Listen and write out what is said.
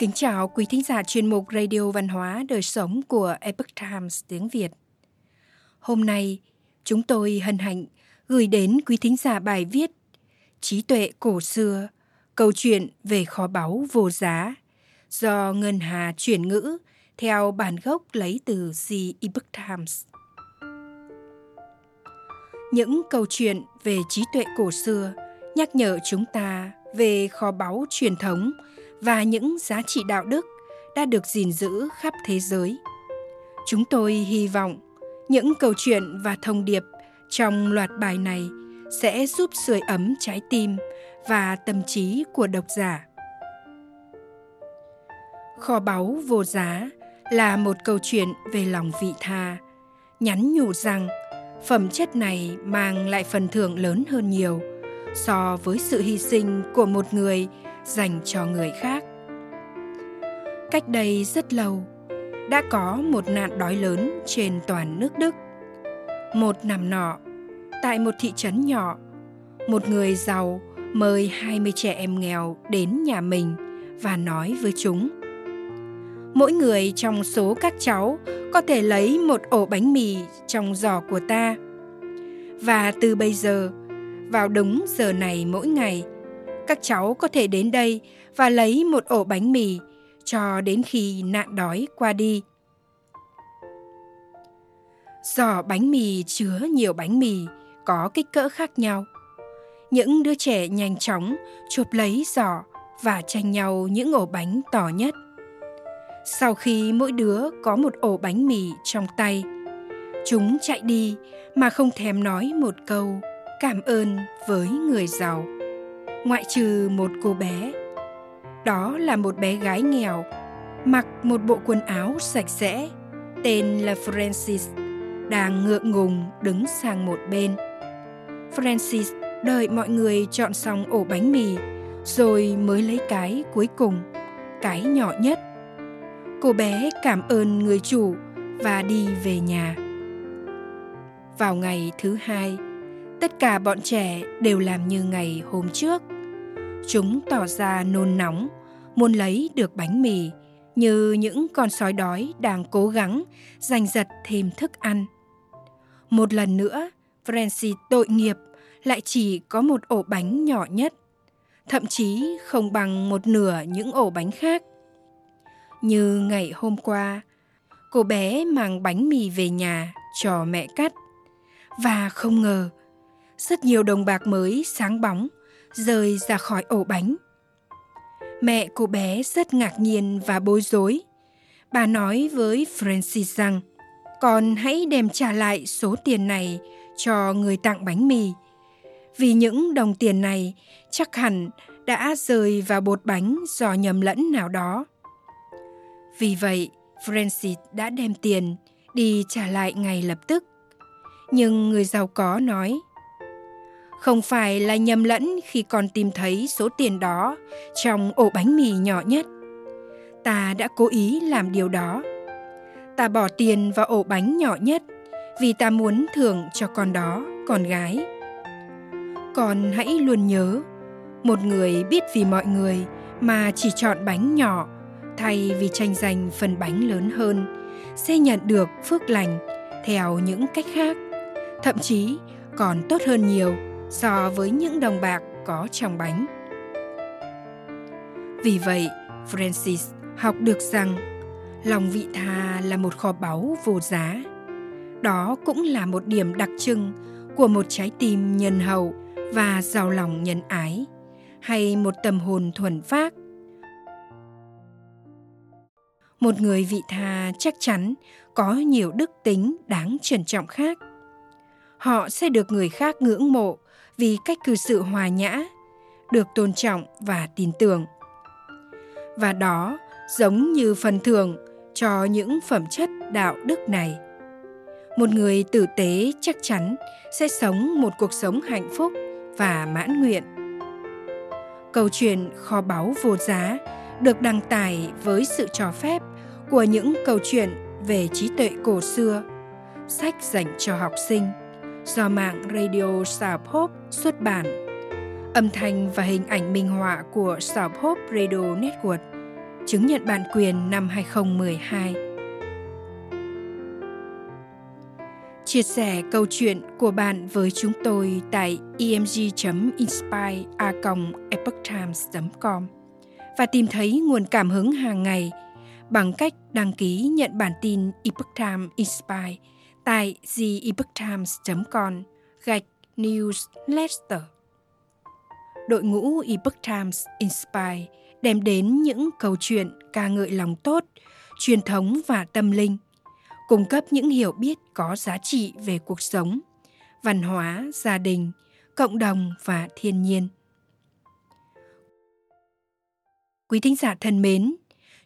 Kính chào quý thính giả chuyên mục Radio Văn hóa Đời Sống của Epoch Times tiếng Việt. Hôm nay, chúng tôi hân hạnh gửi đến quý thính giả bài viết Trí tuệ cổ xưa, câu chuyện về kho báu vô giá do Ngân Hà chuyển ngữ theo bản gốc lấy từ The Epoch Times. Những câu chuyện về trí tuệ cổ xưa nhắc nhở chúng ta về kho báu truyền thống và những giá trị đạo đức đã được gìn giữ khắp thế giới. Chúng tôi hy vọng những câu chuyện và thông điệp trong loạt bài này sẽ giúp sưởi ấm trái tim và tâm trí của độc giả. Kho báu vô giá là một câu chuyện về lòng vị tha, nhắn nhủ rằng phẩm chất này mang lại phần thưởng lớn hơn nhiều so với sự hy sinh của một người dành cho người khác. Cách đây rất lâu, đã có một nạn đói lớn trên toàn nước Đức. Một năm nọ, tại một thị trấn nhỏ, một người giàu mời 20 trẻ em nghèo đến nhà mình và nói với chúng. Mỗi người trong số các cháu có thể lấy một ổ bánh mì trong giỏ của ta. Và từ bây giờ, vào đúng giờ này mỗi ngày, các cháu có thể đến đây và lấy một ổ bánh mì cho đến khi nạn đói qua đi. Giỏ bánh mì chứa nhiều bánh mì có kích cỡ khác nhau. Những đứa trẻ nhanh chóng chụp lấy giỏ và tranh nhau những ổ bánh to nhất. Sau khi mỗi đứa có một ổ bánh mì trong tay, chúng chạy đi mà không thèm nói một câu cảm ơn với người giàu ngoại trừ một cô bé. Đó là một bé gái nghèo, mặc một bộ quần áo sạch sẽ, tên là francis, đang ngượng ngùng đứng sang một bên. Francis đợi mọi người chọn xong ổ bánh mì, rồi mới lấy cái cuối cùng, cái nhỏ nhất. Cô bé cảm ơn người chủ và đi về nhà. Vào ngày thứ hai, tất cả bọn trẻ đều làm như ngày hôm trước chúng tỏ ra nôn nóng, muốn lấy được bánh mì, như những con sói đói đang cố gắng giành giật thêm thức ăn. Một lần nữa, francis tội nghiệp, lại chỉ có một ổ bánh nhỏ nhất, thậm chí không bằng một nửa những ổ bánh khác. Như ngày hôm qua, cô bé mang bánh mì về nhà cho mẹ cắt. Và không ngờ, rất nhiều đồng bạc mới sáng bóng rơi ra khỏi ổ bánh. Mẹ cô bé rất ngạc nhiên và bối rối. Bà nói với Francis rằng, con hãy đem trả lại số tiền này cho người tặng bánh mì. Vì những đồng tiền này chắc hẳn đã rơi vào bột bánh do nhầm lẫn nào đó. Vì vậy, Francis đã đem tiền đi trả lại ngay lập tức. Nhưng người giàu có nói, không phải là nhầm lẫn khi con tìm thấy số tiền đó trong ổ bánh mì nhỏ nhất. Ta đã cố ý làm điều đó. Ta bỏ tiền vào ổ bánh nhỏ nhất vì ta muốn thưởng cho con đó, con gái. Con hãy luôn nhớ, một người biết vì mọi người mà chỉ chọn bánh nhỏ thay vì tranh giành phần bánh lớn hơn sẽ nhận được phước lành theo những cách khác thậm chí còn tốt hơn nhiều so với những đồng bạc có trong bánh. Vì vậy, Francis học được rằng lòng vị tha là một kho báu vô giá. Đó cũng là một điểm đặc trưng của một trái tim nhân hậu và giàu lòng nhân ái, hay một tâm hồn thuần phác. Một người vị tha chắc chắn có nhiều đức tính đáng trân trọng khác. Họ sẽ được người khác ngưỡng mộ vì cách cư xử hòa nhã, được tôn trọng và tin tưởng. Và đó giống như phần thưởng cho những phẩm chất đạo đức này. Một người tử tế chắc chắn sẽ sống một cuộc sống hạnh phúc và mãn nguyện. Câu chuyện kho báu vô giá được đăng tải với sự cho phép của những câu chuyện về trí tuệ cổ xưa, sách dành cho học sinh do mạng Radio South Hope xuất bản. Âm thanh và hình ảnh minh họa của South Hope Radio Network, chứng nhận bản quyền năm 2012. Chia sẻ câu chuyện của bạn với chúng tôi tại e emg.inspire.epochtimes.com và tìm thấy nguồn cảm hứng hàng ngày bằng cách đăng ký nhận bản tin Epoch Times Inspire tại theepochtimes.com gạch newsletter. Đội ngũ Epoch Times Inspire đem đến những câu chuyện ca ngợi lòng tốt, truyền thống và tâm linh, cung cấp những hiểu biết có giá trị về cuộc sống, văn hóa, gia đình, cộng đồng và thiên nhiên. Quý thính giả thân mến,